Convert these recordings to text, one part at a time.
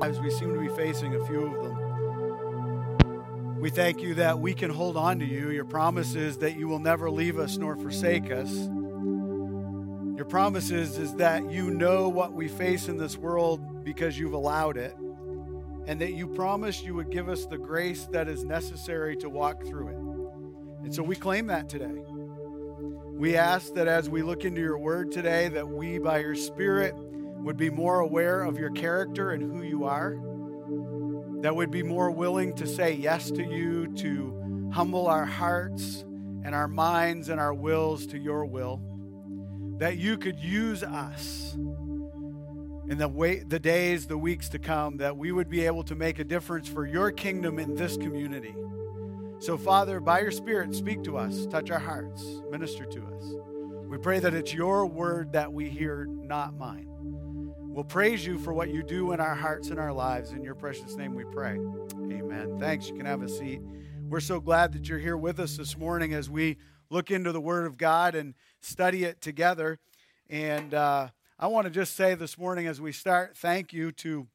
As we seem to be facing a few of them. We thank you that we can hold on to you. Your promise is that you will never leave us nor forsake us. Your promise is, is that you know what we face in this world because you've allowed it, and that you promised you would give us the grace that is necessary to walk through it. And so we claim that today. We ask that as we look into your word today, that we, by your Spirit, would be more aware of your character and who you are, that would be more willing to say yes to you, to humble our hearts and our minds and our wills to your will, that you could use us in the way, the days, the weeks to come, that we would be able to make a difference for your kingdom in this community. So, Father, by your Spirit, speak to us, touch our hearts, minister to us. We pray that it's your word that we hear, not mine. We'll praise you for what you do in our hearts and our lives. In your precious name we pray. Amen. Thanks. You can have a seat. We're so glad that you're here with us this morning as we look into the Word of God and study it together. And uh, I want to just say this morning as we start, thank you to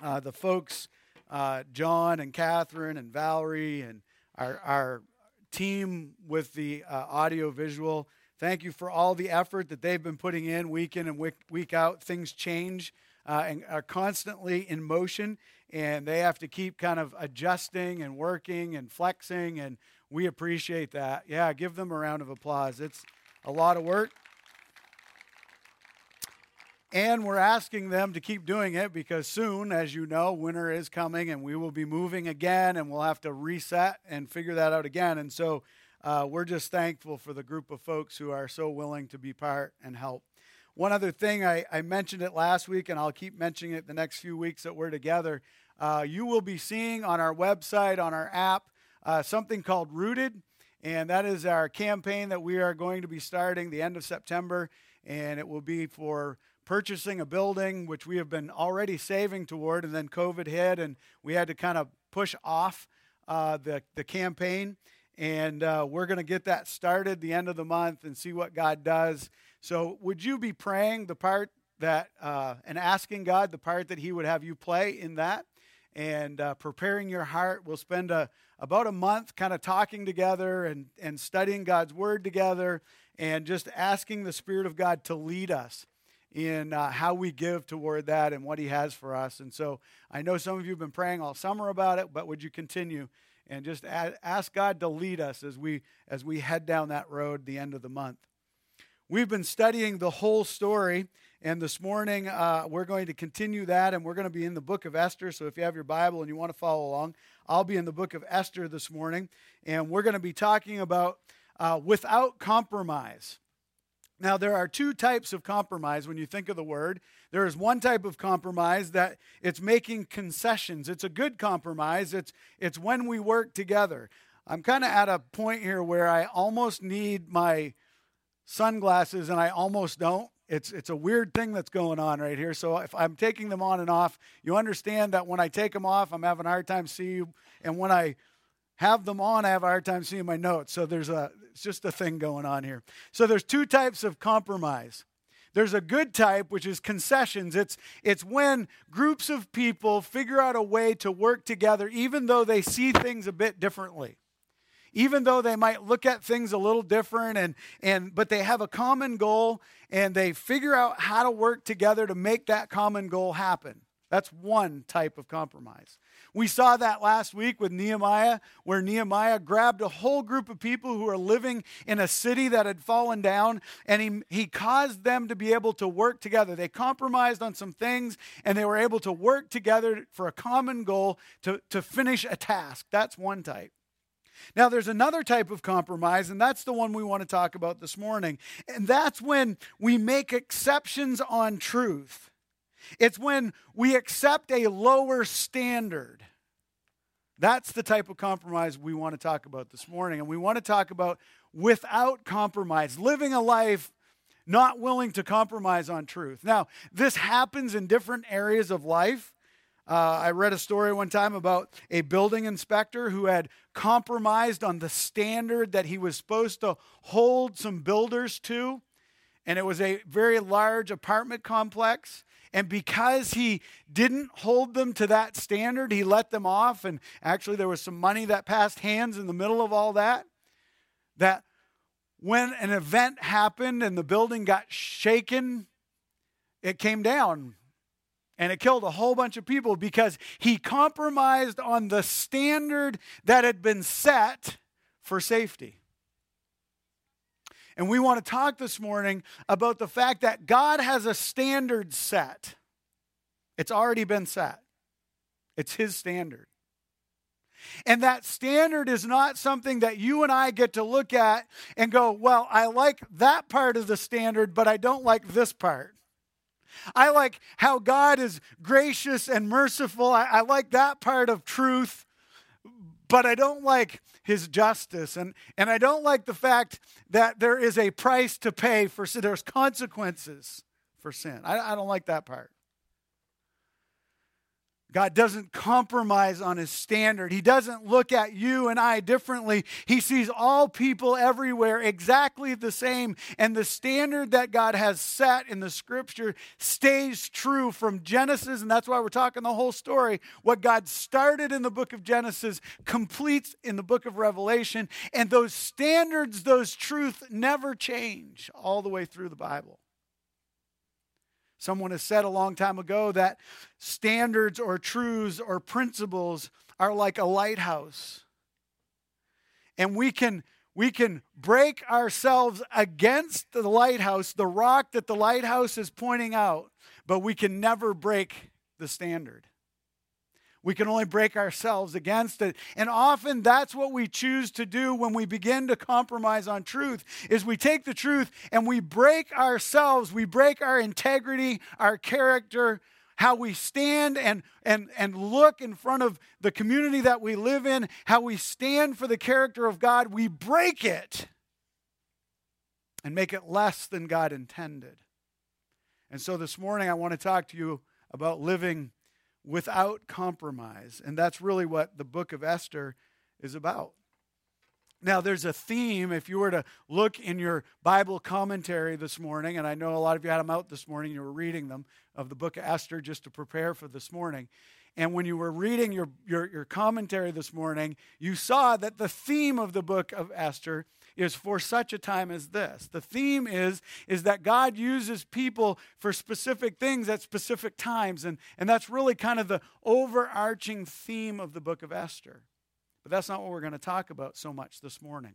uh, the folks, uh, John and Catherine and Valerie and our, our team with the uh, audio visual. Thank you for all the effort that they've been putting in week in and week, week out. Things change uh, and are constantly in motion, and they have to keep kind of adjusting and working and flexing, and we appreciate that. Yeah, give them a round of applause. It's a lot of work. And we're asking them to keep doing it because soon, as you know, winter is coming and we will be moving again and we'll have to reset and figure that out again. And so uh, we're just thankful for the group of folks who are so willing to be part and help. One other thing, I, I mentioned it last week, and I'll keep mentioning it the next few weeks that we're together. Uh, you will be seeing on our website, on our app, uh, something called Rooted, and that is our campaign that we are going to be starting the end of September, and it will be for purchasing a building, which we have been already saving toward, and then COVID hit, and we had to kind of push off uh, the, the campaign and uh, we're going to get that started the end of the month and see what God does. So, would you be praying the part that uh, and asking God the part that He would have you play in that, and uh, preparing your heart? We'll spend a, about a month kind of talking together and and studying God's Word together, and just asking the Spirit of God to lead us in uh, how we give toward that and what He has for us. And so, I know some of you have been praying all summer about it, but would you continue? And just ask God to lead us as we as we head down that road the end of the month. We've been studying the whole story, and this morning uh, we're going to continue that, and we're going to be in the book of Esther. So if you have your Bible and you want to follow along, I'll be in the book of Esther this morning, and we're going to be talking about uh, without compromise. Now, there are two types of compromise when you think of the word. There is one type of compromise that it's making concessions. It's a good compromise. It's, it's when we work together. I'm kind of at a point here where I almost need my sunglasses and I almost don't. It's, it's a weird thing that's going on right here. So if I'm taking them on and off, you understand that when I take them off, I'm having a hard time seeing you. And when I have them on, I have a hard time seeing my notes. So there's a, it's just a thing going on here. So there's two types of compromise. There's a good type, which is concessions. It's, it's when groups of people figure out a way to work together, even though they see things a bit differently. Even though they might look at things a little different, and, and, but they have a common goal and they figure out how to work together to make that common goal happen. That's one type of compromise. We saw that last week with Nehemiah, where Nehemiah grabbed a whole group of people who are living in a city that had fallen down, and he, he caused them to be able to work together. They compromised on some things, and they were able to work together for a common goal to, to finish a task. That's one type. Now, there's another type of compromise, and that's the one we want to talk about this morning. And that's when we make exceptions on truth. It's when we accept a lower standard. That's the type of compromise we want to talk about this morning. And we want to talk about without compromise, living a life not willing to compromise on truth. Now, this happens in different areas of life. Uh, I read a story one time about a building inspector who had compromised on the standard that he was supposed to hold some builders to. And it was a very large apartment complex. And because he didn't hold them to that standard, he let them off. And actually, there was some money that passed hands in the middle of all that. That when an event happened and the building got shaken, it came down and it killed a whole bunch of people because he compromised on the standard that had been set for safety. And we want to talk this morning about the fact that God has a standard set. It's already been set, it's His standard. And that standard is not something that you and I get to look at and go, well, I like that part of the standard, but I don't like this part. I like how God is gracious and merciful. I, I like that part of truth, but I don't like his justice. And, and I don't like the fact that there is a price to pay for sin. There's consequences for sin. I, I don't like that part. God doesn't compromise on his standard. He doesn't look at you and I differently. He sees all people everywhere exactly the same. And the standard that God has set in the scripture stays true from Genesis. And that's why we're talking the whole story. What God started in the book of Genesis completes in the book of Revelation. And those standards, those truths never change all the way through the Bible. Someone has said a long time ago that standards or truths or principles are like a lighthouse. And we can we can break ourselves against the lighthouse, the rock that the lighthouse is pointing out, but we can never break the standard. We can only break ourselves against it. And often that's what we choose to do when we begin to compromise on truth is we take the truth and we break ourselves, we break our integrity, our character, how we stand and, and, and look in front of the community that we live in, how we stand for the character of God, we break it and make it less than God intended. And so this morning I want to talk to you about living without compromise. And that's really what the book of Esther is about. Now, there's a theme. If you were to look in your Bible commentary this morning, and I know a lot of you had them out this morning, you were reading them of the book of Esther just to prepare for this morning. And when you were reading your, your, your commentary this morning, you saw that the theme of the book of Esther is for such a time as this. The theme is, is that God uses people for specific things at specific times. And, and that's really kind of the overarching theme of the book of Esther. But that's not what we're going to talk about so much this morning.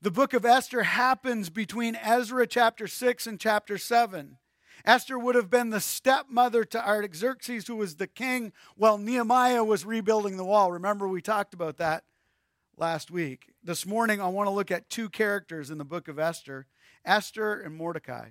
The book of Esther happens between Ezra chapter 6 and chapter 7. Esther would have been the stepmother to Artaxerxes, who was the king, while Nehemiah was rebuilding the wall. Remember, we talked about that last week. This morning, I want to look at two characters in the book of Esther Esther and Mordecai.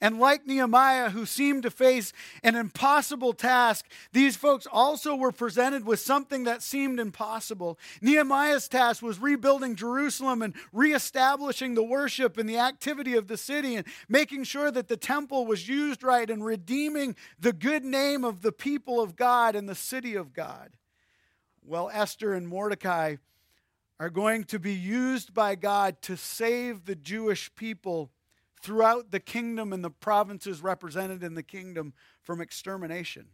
And like Nehemiah, who seemed to face an impossible task, these folks also were presented with something that seemed impossible. Nehemiah's task was rebuilding Jerusalem and reestablishing the worship and the activity of the city and making sure that the temple was used right and redeeming the good name of the people of God and the city of God. Well, Esther and Mordecai are going to be used by God to save the Jewish people throughout the kingdom and the provinces represented in the kingdom from extermination.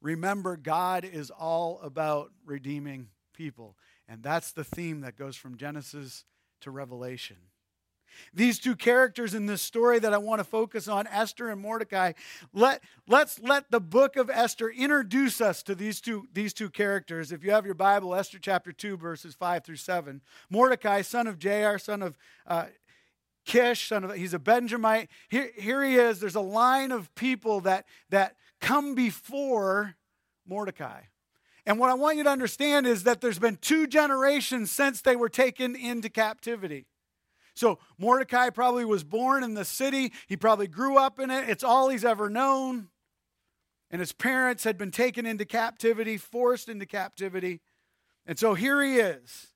Remember, God is all about redeeming people. And that's the theme that goes from Genesis to Revelation. These two characters in this story that I want to focus on, Esther and Mordecai, let, let's let the book of Esther introduce us to these two, these two characters. If you have your Bible, Esther chapter 2, verses 5 through 7. Mordecai, son of Jair, son of uh, Kish, son of, he's a Benjamite. Here, here he is. There's a line of people that, that come before Mordecai. And what I want you to understand is that there's been two generations since they were taken into captivity. So Mordecai probably was born in the city. He probably grew up in it. It's all he's ever known. And his parents had been taken into captivity, forced into captivity. And so here he is.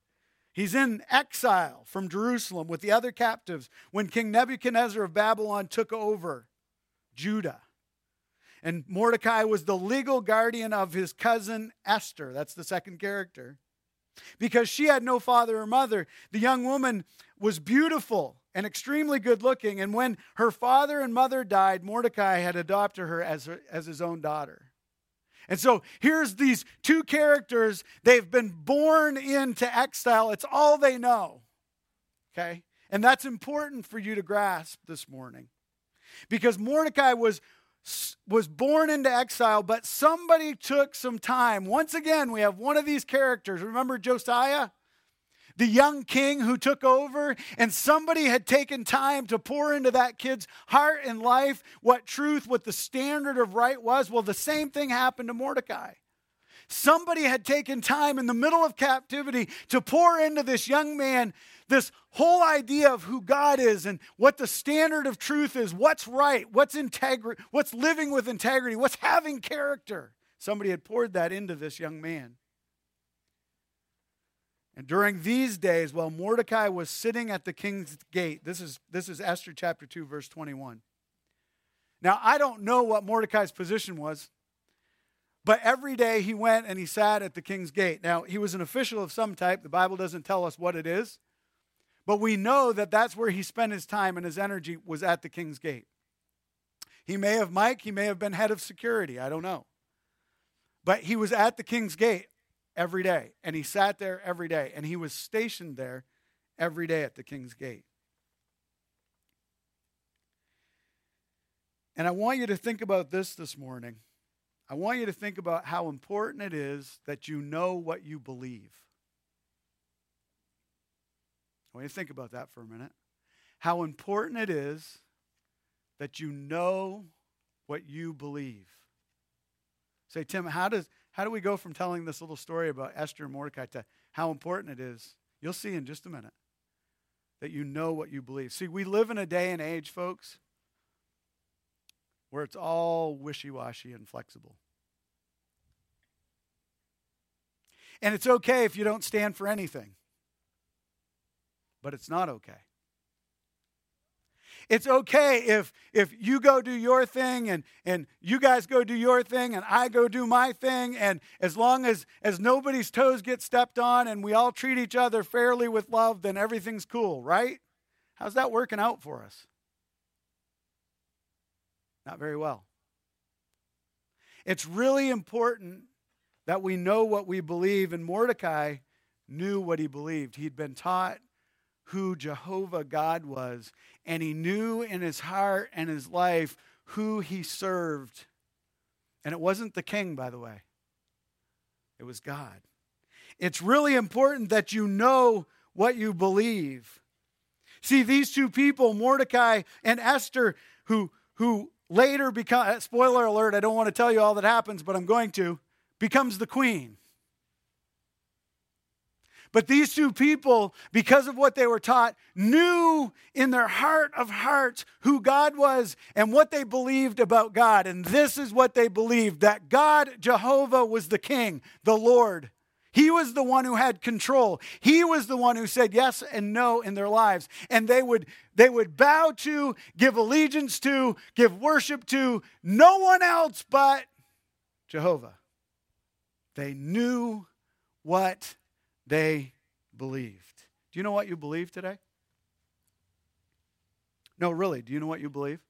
He's in exile from Jerusalem with the other captives when King Nebuchadnezzar of Babylon took over Judah. And Mordecai was the legal guardian of his cousin Esther. That's the second character. Because she had no father or mother, the young woman was beautiful and extremely good looking. And when her father and mother died, Mordecai had adopted her as, her, as his own daughter. And so here's these two characters. They've been born into exile, it's all they know. Okay? And that's important for you to grasp this morning. Because Mordecai was was born into exile, but somebody took some time. Once again, we have one of these characters. Remember Josiah? The young king who took over, and somebody had taken time to pour into that kid's heart and life what truth, what the standard of right was. Well, the same thing happened to Mordecai. Somebody had taken time in the middle of captivity to pour into this young man this whole idea of who God is and what the standard of truth is, what's right, what's integrity, what's living with integrity, what's having character. Somebody had poured that into this young man. And during these days, while Mordecai was sitting at the king's gate, this is, this is Esther chapter 2, verse 21. Now, I don't know what Mordecai's position was, but every day he went and he sat at the king's gate. Now, he was an official of some type. The Bible doesn't tell us what it is, but we know that that's where he spent his time and his energy was at the king's gate. He may have, Mike, he may have been head of security. I don't know. But he was at the king's gate every day. And he sat there every day. And he was stationed there every day at the king's gate. And I want you to think about this this morning. I want you to think about how important it is that you know what you believe. I want you to think about that for a minute. How important it is that you know what you believe. Say, Tim, how does how do we go from telling this little story about Esther and Mordecai to how important it is? You'll see in just a minute that you know what you believe. See, we live in a day and age, folks, where it's all wishy washy and flexible. And it's okay if you don't stand for anything, but it's not okay. It's okay if if you go do your thing and and you guys go do your thing and I go do my thing and as long as as nobody's toes get stepped on and we all treat each other fairly with love then everything's cool, right? How's that working out for us? Not very well. It's really important that we know what we believe and Mordecai knew what he believed. He'd been taught who Jehovah God was, and he knew in his heart and his life who he served. And it wasn't the king, by the way, it was God. It's really important that you know what you believe. See, these two people, Mordecai and Esther, who, who later become, spoiler alert, I don't want to tell you all that happens, but I'm going to, becomes the queen. But these two people, because of what they were taught, knew in their heart of hearts who God was and what they believed about God. And this is what they believed that God, Jehovah, was the king, the Lord. He was the one who had control. He was the one who said yes and no in their lives. And they would, they would bow to, give allegiance to, give worship to no one else but Jehovah. They knew what they believed. Do you know what you believe today? No, really, do you know what you believe?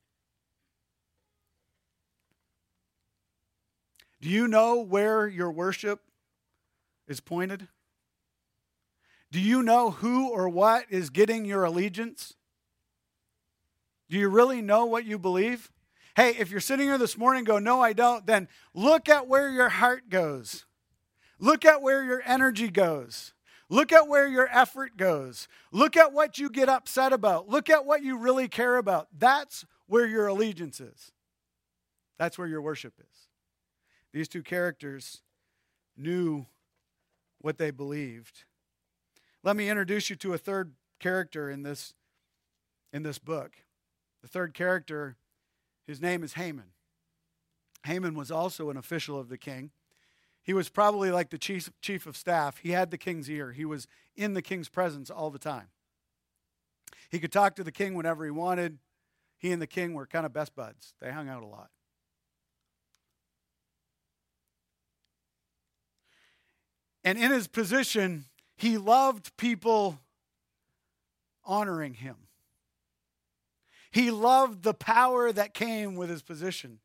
Do you know where your worship is pointed? Do you know who or what is getting your allegiance? Do you really know what you believe? Hey, if you're sitting here this morning go, no, I don't, then look at where your heart goes. Look at where your energy goes. Look at where your effort goes. Look at what you get upset about. Look at what you really care about. That's where your allegiance is. That's where your worship is. These two characters knew what they believed. Let me introduce you to a third character in this, in this book. The third character, his name is Haman. Haman was also an official of the king. He was probably like the chief, chief of staff. He had the king's ear, he was in the king's presence all the time. He could talk to the king whenever he wanted. He and the king were kind of best buds, they hung out a lot. And in his position, he loved people honoring him. He loved the power that came with his position.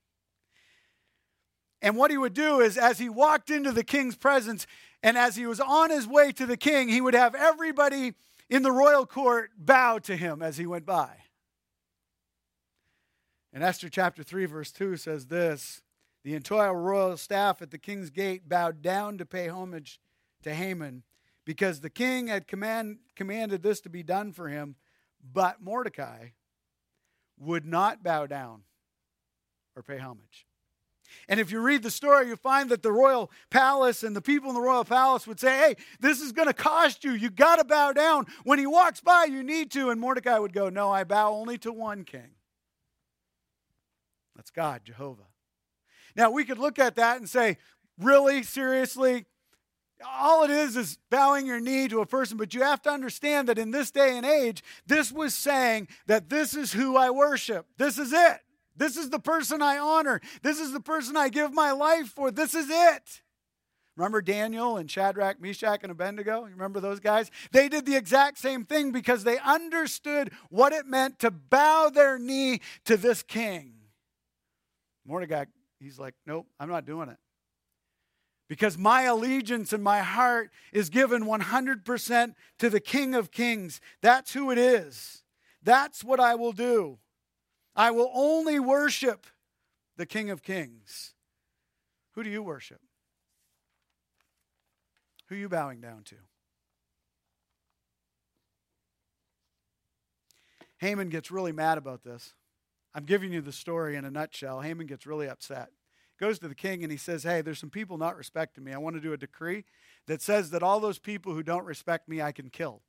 And what he would do is, as he walked into the king's presence, and as he was on his way to the king, he would have everybody in the royal court bow to him as he went by. And Esther chapter 3, verse 2 says this The entire royal staff at the king's gate bowed down to pay homage to Haman because the king had command, commanded this to be done for him, but Mordecai would not bow down or pay homage. And if you read the story, you find that the royal palace and the people in the royal palace would say, Hey, this is going to cost you. You got to bow down. When he walks by, you need to. And Mordecai would go, No, I bow only to one king. That's God, Jehovah. Now, we could look at that and say, Really? Seriously? All it is is bowing your knee to a person, but you have to understand that in this day and age, this was saying that this is who I worship. This is it. This is the person I honor. This is the person I give my life for. This is it. Remember Daniel and Shadrach, Meshach, and Abednego? You remember those guys? They did the exact same thing because they understood what it meant to bow their knee to this king. Mordecai, he's like, nope, I'm not doing it. Because my allegiance and my heart is given 100% to the King of Kings. That's who it is. That's what I will do. I will only worship the King of Kings. Who do you worship? Who are you bowing down to? Haman gets really mad about this. I'm giving you the story in a nutshell. Haman gets really upset. Goes to the king and he says, Hey, there's some people not respecting me. I want to do a decree that says that all those people who don't respect me, I can kill.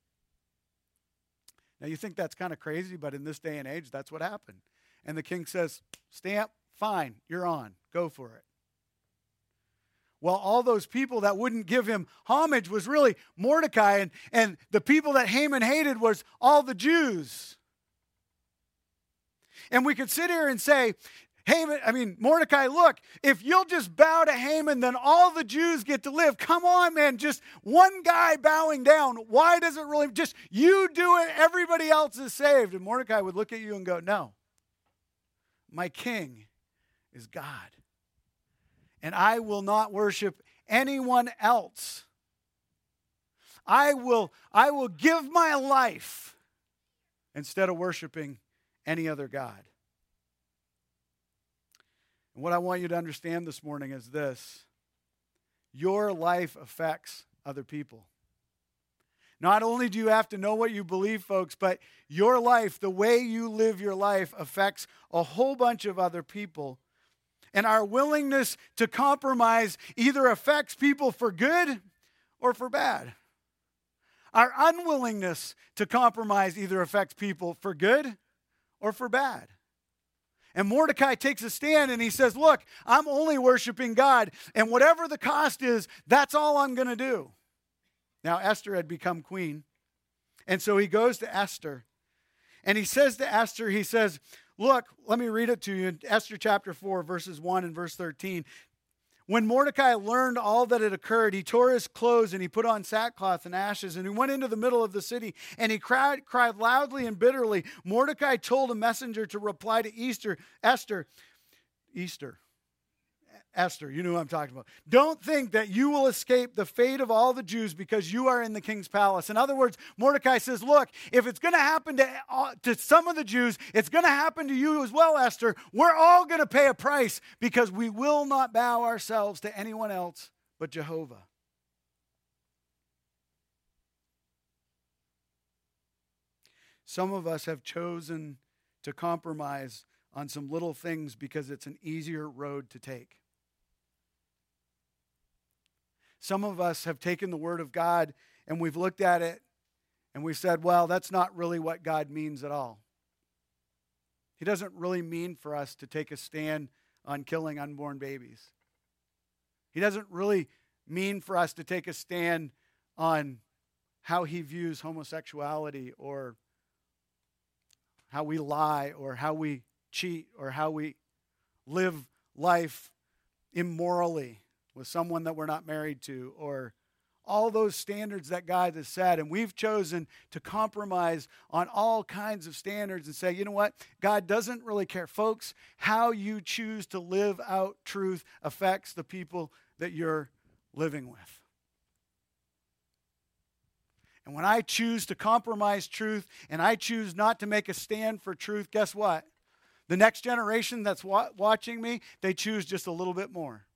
Now, you think that's kind of crazy, but in this day and age, that's what happened. And the king says, Stamp, fine, you're on, go for it. Well, all those people that wouldn't give him homage was really Mordecai, and, and the people that Haman hated was all the Jews. And we could sit here and say, Haman, I mean, Mordecai, look, if you'll just bow to Haman, then all the Jews get to live. Come on, man, just one guy bowing down. Why does it really, just you do it, everybody else is saved. And Mordecai would look at you and go, no, my king is God. And I will not worship anyone else. I will, I will give my life instead of worshiping any other God. What I want you to understand this morning is this your life affects other people. Not only do you have to know what you believe, folks, but your life, the way you live your life, affects a whole bunch of other people. And our willingness to compromise either affects people for good or for bad. Our unwillingness to compromise either affects people for good or for bad. And Mordecai takes a stand and he says, Look, I'm only worshiping God, and whatever the cost is, that's all I'm going to do. Now, Esther had become queen. And so he goes to Esther and he says to Esther, he says, Look, let me read it to you in Esther chapter 4, verses 1 and verse 13. When Mordecai learned all that had occurred, he tore his clothes and he put on sackcloth and ashes, and he went into the middle of the city and he cried, cried loudly and bitterly. Mordecai told a messenger to reply to Easter, Esther, Easter, Esther, you know what I'm talking about. Don't think that you will escape the fate of all the Jews because you are in the king's palace. In other words, Mordecai says, Look, if it's going to happen to, uh, to some of the Jews, it's going to happen to you as well, Esther. We're all going to pay a price because we will not bow ourselves to anyone else but Jehovah. Some of us have chosen to compromise on some little things because it's an easier road to take. Some of us have taken the Word of God and we've looked at it and we said, well, that's not really what God means at all. He doesn't really mean for us to take a stand on killing unborn babies. He doesn't really mean for us to take a stand on how he views homosexuality or how we lie or how we cheat or how we live life immorally with someone that we're not married to or all those standards that God has set. And we've chosen to compromise on all kinds of standards and say, you know what? God doesn't really care. Folks, how you choose to live out truth affects the people that you're living with. And when I choose to compromise truth and I choose not to make a stand for truth, guess what? The next generation that's watching me, they choose just a little bit more.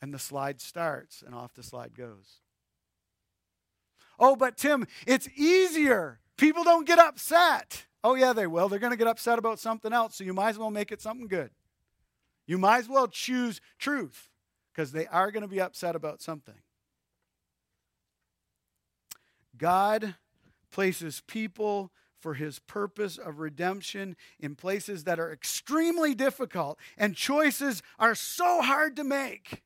And the slide starts, and off the slide goes. Oh, but Tim, it's easier. People don't get upset. Oh, yeah, they will. They're going to get upset about something else, so you might as well make it something good. You might as well choose truth because they are going to be upset about something. God places people for his purpose of redemption in places that are extremely difficult and choices are so hard to make.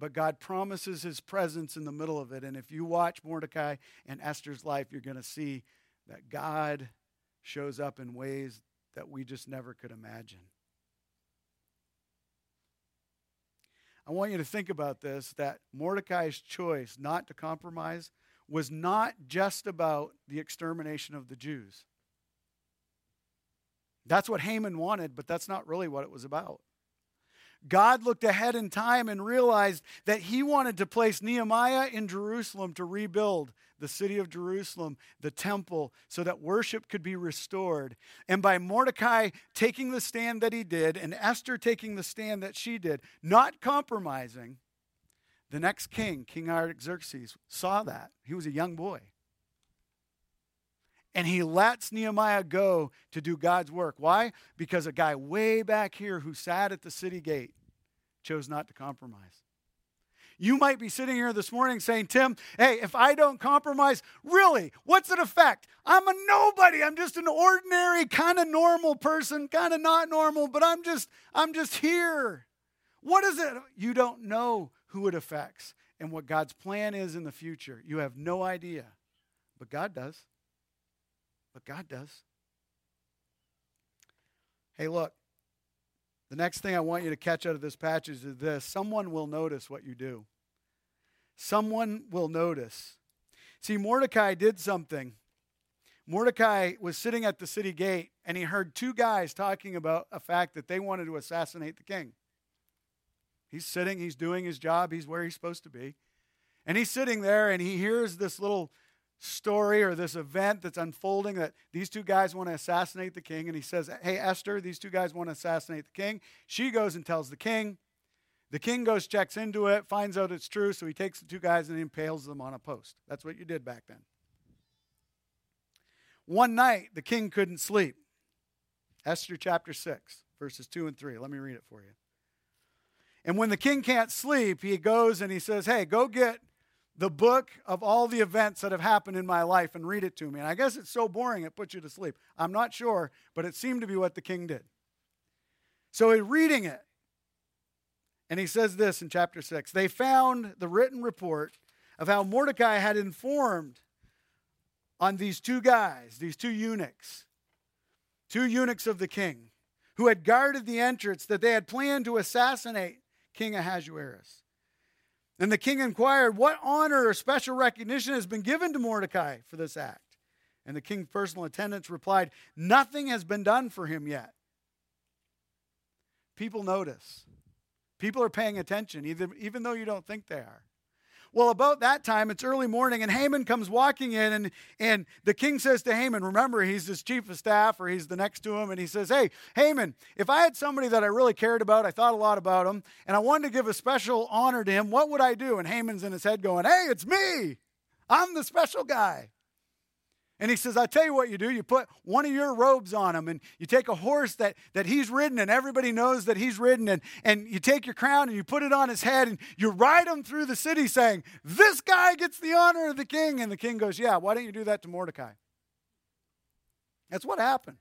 But God promises his presence in the middle of it. And if you watch Mordecai and Esther's life, you're going to see that God shows up in ways that we just never could imagine. I want you to think about this that Mordecai's choice not to compromise was not just about the extermination of the Jews. That's what Haman wanted, but that's not really what it was about. God looked ahead in time and realized that he wanted to place Nehemiah in Jerusalem to rebuild the city of Jerusalem, the temple, so that worship could be restored. And by Mordecai taking the stand that he did, and Esther taking the stand that she did, not compromising, the next king, King Artaxerxes, saw that. He was a young boy. And he lets Nehemiah go to do God's work. Why? Because a guy way back here who sat at the city gate chose not to compromise. You might be sitting here this morning saying, Tim, hey, if I don't compromise, really, what's it affect? I'm a nobody. I'm just an ordinary, kind of normal person, kind of not normal, but I'm just, I'm just here. What is it? You don't know who it affects and what God's plan is in the future. You have no idea. But God does. But God does. Hey, look. The next thing I want you to catch out of this passage is this someone will notice what you do. Someone will notice. See, Mordecai did something. Mordecai was sitting at the city gate and he heard two guys talking about a fact that they wanted to assassinate the king. He's sitting, he's doing his job, he's where he's supposed to be. And he's sitting there and he hears this little story or this event that's unfolding that these two guys want to assassinate the king. And he says, Hey, Esther, these two guys want to assassinate the king. She goes and tells the king. The king goes, checks into it, finds out it's true, so he takes the two guys and impales them on a post. That's what you did back then. One night, the king couldn't sleep. Esther chapter 6, verses 2 and 3. Let me read it for you. And when the king can't sleep, he goes and he says, Hey, go get the book of all the events that have happened in my life and read it to me. And I guess it's so boring it puts you to sleep. I'm not sure, but it seemed to be what the king did. So he's reading it. And he says this in chapter 6 They found the written report of how Mordecai had informed on these two guys, these two eunuchs, two eunuchs of the king, who had guarded the entrance, that they had planned to assassinate King Ahasuerus. And the king inquired, What honor or special recognition has been given to Mordecai for this act? And the king's personal attendants replied, Nothing has been done for him yet. People notice. People are paying attention, even, even though you don't think they are. Well, about that time, it's early morning, and Haman comes walking in, and, and the king says to Haman, remember, he's his chief of staff, or he's the next to him, and he says, Hey, Haman, if I had somebody that I really cared about, I thought a lot about him, and I wanted to give a special honor to him, what would I do? And Haman's in his head going, Hey, it's me. I'm the special guy. And he says, I tell you what you do. You put one of your robes on him, and you take a horse that, that he's ridden, and everybody knows that he's ridden, and, and you take your crown and you put it on his head, and you ride him through the city saying, This guy gets the honor of the king. And the king goes, Yeah, why don't you do that to Mordecai? That's what happened.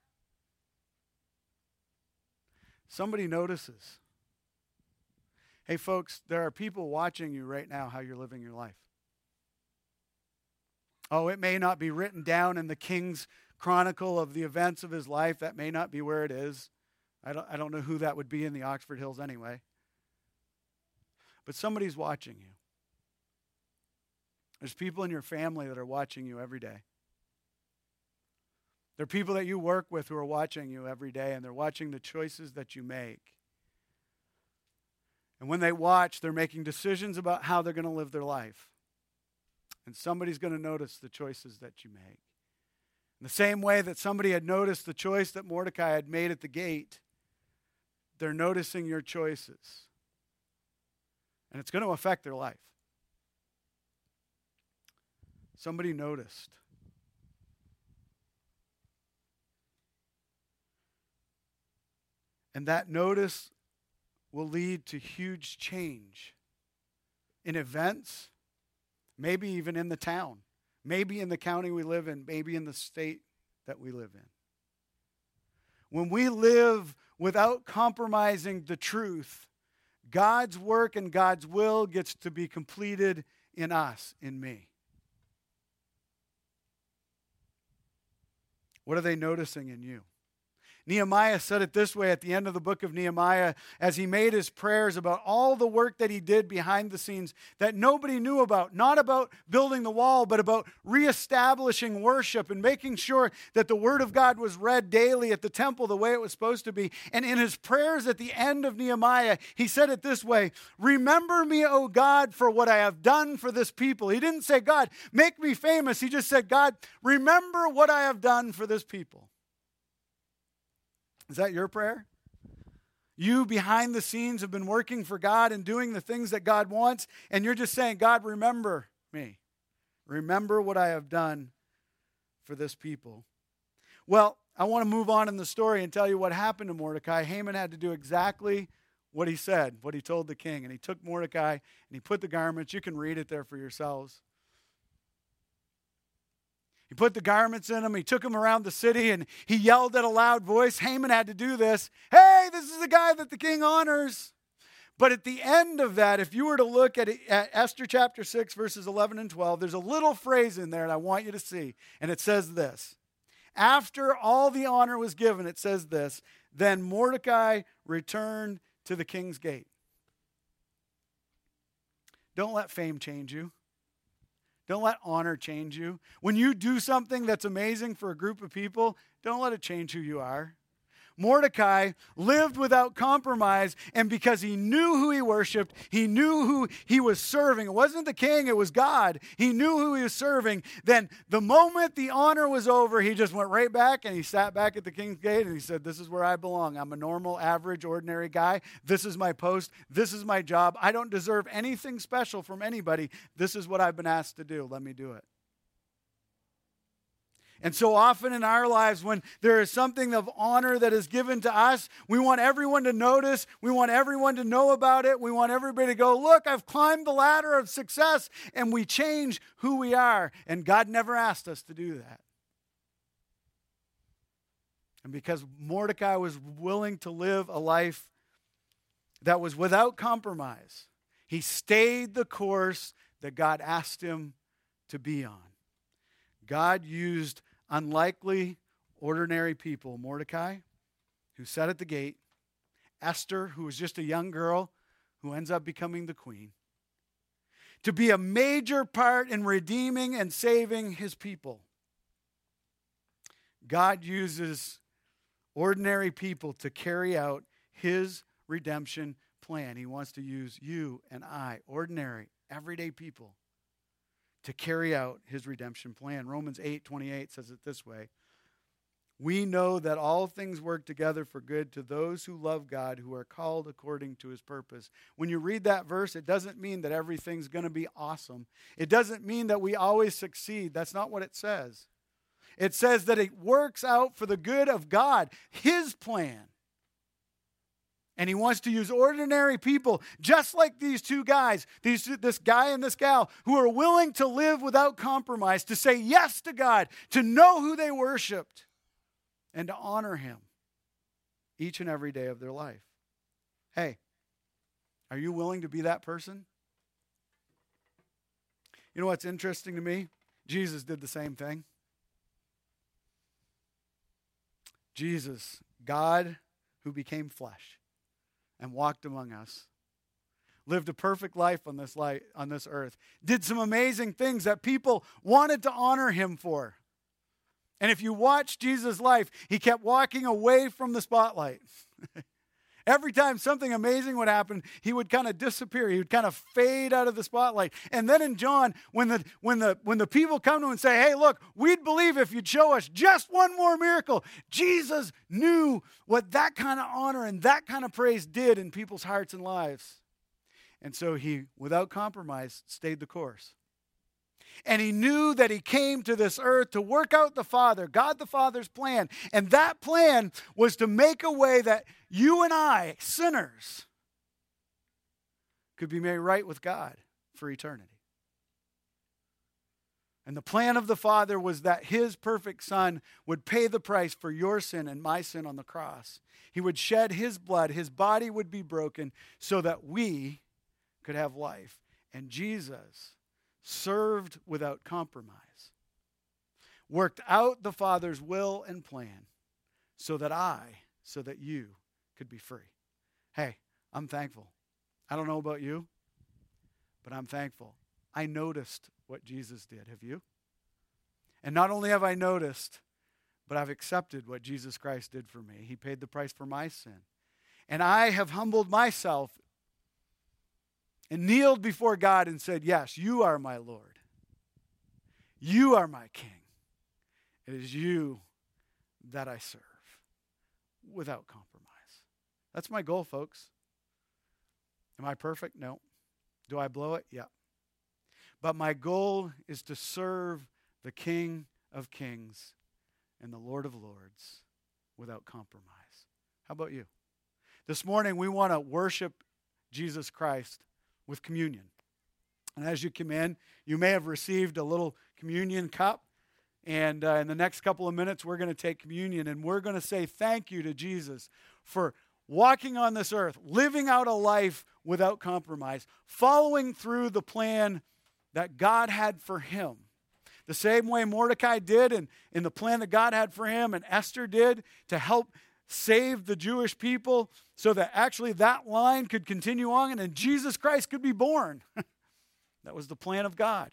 Somebody notices. Hey, folks, there are people watching you right now how you're living your life. Oh, it may not be written down in the king's chronicle of the events of his life. That may not be where it is. I don't, I don't know who that would be in the Oxford Hills anyway. But somebody's watching you. There's people in your family that are watching you every day. There are people that you work with who are watching you every day, and they're watching the choices that you make. And when they watch, they're making decisions about how they're going to live their life. And somebody's going to notice the choices that you make. In the same way that somebody had noticed the choice that Mordecai had made at the gate, they're noticing your choices. And it's going to affect their life. Somebody noticed. And that notice will lead to huge change in events, maybe even in the town, maybe in the county we live in, maybe in the state that we live in. When we live without compromising the truth, God's work and God's will gets to be completed in us, in me. What are they noticing in you? Nehemiah said it this way at the end of the book of Nehemiah as he made his prayers about all the work that he did behind the scenes that nobody knew about. Not about building the wall, but about reestablishing worship and making sure that the word of God was read daily at the temple the way it was supposed to be. And in his prayers at the end of Nehemiah, he said it this way Remember me, O God, for what I have done for this people. He didn't say, God, make me famous. He just said, God, remember what I have done for this people. Is that your prayer? You behind the scenes have been working for God and doing the things that God wants, and you're just saying, God, remember me. Remember what I have done for this people. Well, I want to move on in the story and tell you what happened to Mordecai. Haman had to do exactly what he said, what he told the king. And he took Mordecai and he put the garments. You can read it there for yourselves. He put the garments in him. He took him around the city and he yelled at a loud voice. Haman had to do this. Hey, this is the guy that the king honors. But at the end of that, if you were to look at, at, Esther chapter 6, verses 11 and 12, there's a little phrase in there that I want you to see. And it says this After all the honor was given, it says this Then Mordecai returned to the king's gate. Don't let fame change you. Don't let honor change you. When you do something that's amazing for a group of people, don't let it change who you are. Mordecai lived without compromise, and because he knew who he worshiped, he knew who he was serving. It wasn't the king, it was God. He knew who he was serving. Then, the moment the honor was over, he just went right back and he sat back at the king's gate and he said, This is where I belong. I'm a normal, average, ordinary guy. This is my post. This is my job. I don't deserve anything special from anybody. This is what I've been asked to do. Let me do it. And so often in our lives, when there is something of honor that is given to us, we want everyone to notice. We want everyone to know about it. We want everybody to go, Look, I've climbed the ladder of success. And we change who we are. And God never asked us to do that. And because Mordecai was willing to live a life that was without compromise, he stayed the course that God asked him to be on. God used unlikely, ordinary people Mordecai, who sat at the gate, Esther, who was just a young girl who ends up becoming the queen, to be a major part in redeeming and saving his people. God uses ordinary people to carry out his redemption plan. He wants to use you and I, ordinary, everyday people, to carry out his redemption plan. Romans 8 28 says it this way We know that all things work together for good to those who love God, who are called according to his purpose. When you read that verse, it doesn't mean that everything's going to be awesome, it doesn't mean that we always succeed. That's not what it says. It says that it works out for the good of God, his plan. And he wants to use ordinary people, just like these two guys, these, this guy and this gal, who are willing to live without compromise, to say yes to God, to know who they worshiped, and to honor him each and every day of their life. Hey, are you willing to be that person? You know what's interesting to me? Jesus did the same thing. Jesus, God who became flesh and walked among us, lived a perfect life on this light on this earth, did some amazing things that people wanted to honor him for. And if you watch Jesus' life, he kept walking away from the spotlight. Every time something amazing would happen, he would kind of disappear. He would kind of fade out of the spotlight. And then in John, when the when the when the people come to him and say, "Hey, look, we'd believe if you'd show us just one more miracle." Jesus knew what that kind of honor and that kind of praise did in people's hearts and lives. And so he, without compromise, stayed the course. And he knew that he came to this earth to work out the Father, God the Father's plan. And that plan was to make a way that you and I, sinners, could be made right with God for eternity. And the plan of the Father was that his perfect Son would pay the price for your sin and my sin on the cross. He would shed his blood, his body would be broken so that we could have life. And Jesus served without compromise, worked out the Father's will and plan so that I, so that you could be free. Hey, I'm thankful. I don't know about you, but I'm thankful. I noticed what Jesus did. Have you? And not only have I noticed, but I've accepted what Jesus Christ did for me. He paid the price for my sin. And I have humbled myself and kneeled before God and said, Yes, you are my Lord. You are my King. It is you that I serve without compromise. That's my goal, folks. Am I perfect? No. Do I blow it? Yeah. But my goal is to serve the King of Kings and the Lord of Lords without compromise. How about you? This morning, we want to worship Jesus Christ with communion. And as you come in, you may have received a little communion cup. And uh, in the next couple of minutes, we're going to take communion and we're going to say thank you to Jesus for walking on this earth, living out a life without compromise, following through the plan that God had for him. The same way Mordecai did and in the plan that God had for him and Esther did to help save the Jewish people so that actually that line could continue on and Jesus Christ could be born. that was the plan of God.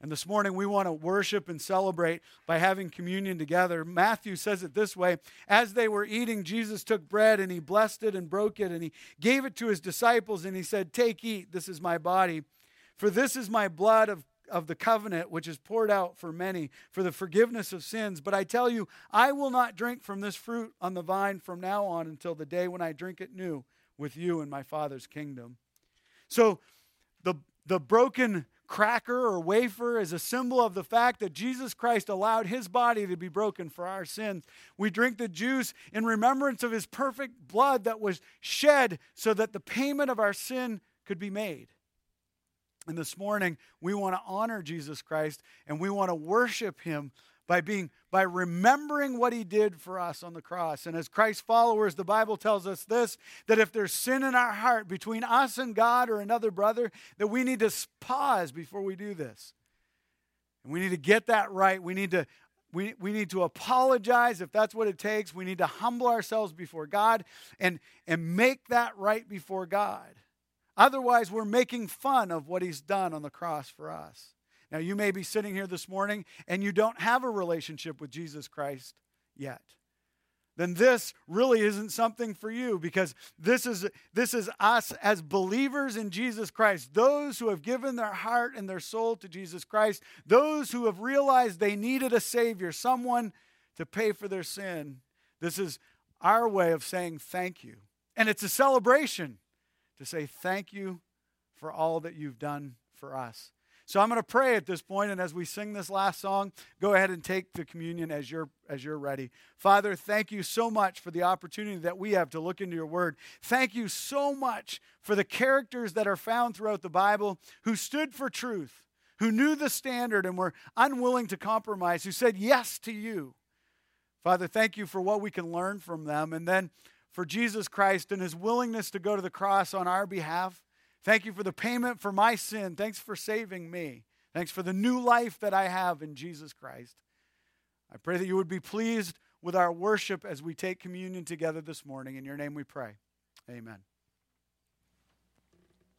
And this morning we want to worship and celebrate by having communion together. Matthew says it this way As they were eating, Jesus took bread and he blessed it and broke it and he gave it to his disciples and he said, Take, eat, this is my body. For this is my blood of of the covenant which is poured out for many for the forgiveness of sins. But I tell you, I will not drink from this fruit on the vine from now on until the day when I drink it new with you in my Father's kingdom. So the, the broken cracker or wafer is a symbol of the fact that Jesus Christ allowed his body to be broken for our sins. We drink the juice in remembrance of his perfect blood that was shed so that the payment of our sin could be made. And this morning, we want to honor Jesus Christ and we want to worship him by being by remembering what he did for us on the cross. And as Christ followers, the Bible tells us this that if there's sin in our heart between us and God or another brother, that we need to pause before we do this. And we need to get that right. We need to we, we need to apologize if that's what it takes. We need to humble ourselves before God and, and make that right before God. Otherwise, we're making fun of what he's done on the cross for us. Now, you may be sitting here this morning and you don't have a relationship with Jesus Christ yet. Then this really isn't something for you because this is, this is us as believers in Jesus Christ, those who have given their heart and their soul to Jesus Christ, those who have realized they needed a Savior, someone to pay for their sin. This is our way of saying thank you. And it's a celebration to say thank you for all that you've done for us. So I'm going to pray at this point, and as we sing this last song, go ahead and take the communion as you're as you're ready. Father, thank you so much for the opportunity that we have to look into your word. Thank you so much for the characters that are found throughout the Bible who stood for truth, who knew the standard and were unwilling to compromise, who said yes to you. Father, thank you for what we can learn from them. And then for Jesus Christ and his willingness to go to the cross on our behalf. Thank you for the payment for my sin. Thanks for saving me. Thanks for the new life that I have in Jesus Christ. I pray that you would be pleased with our worship as we take communion together this morning. In your name we pray. Amen.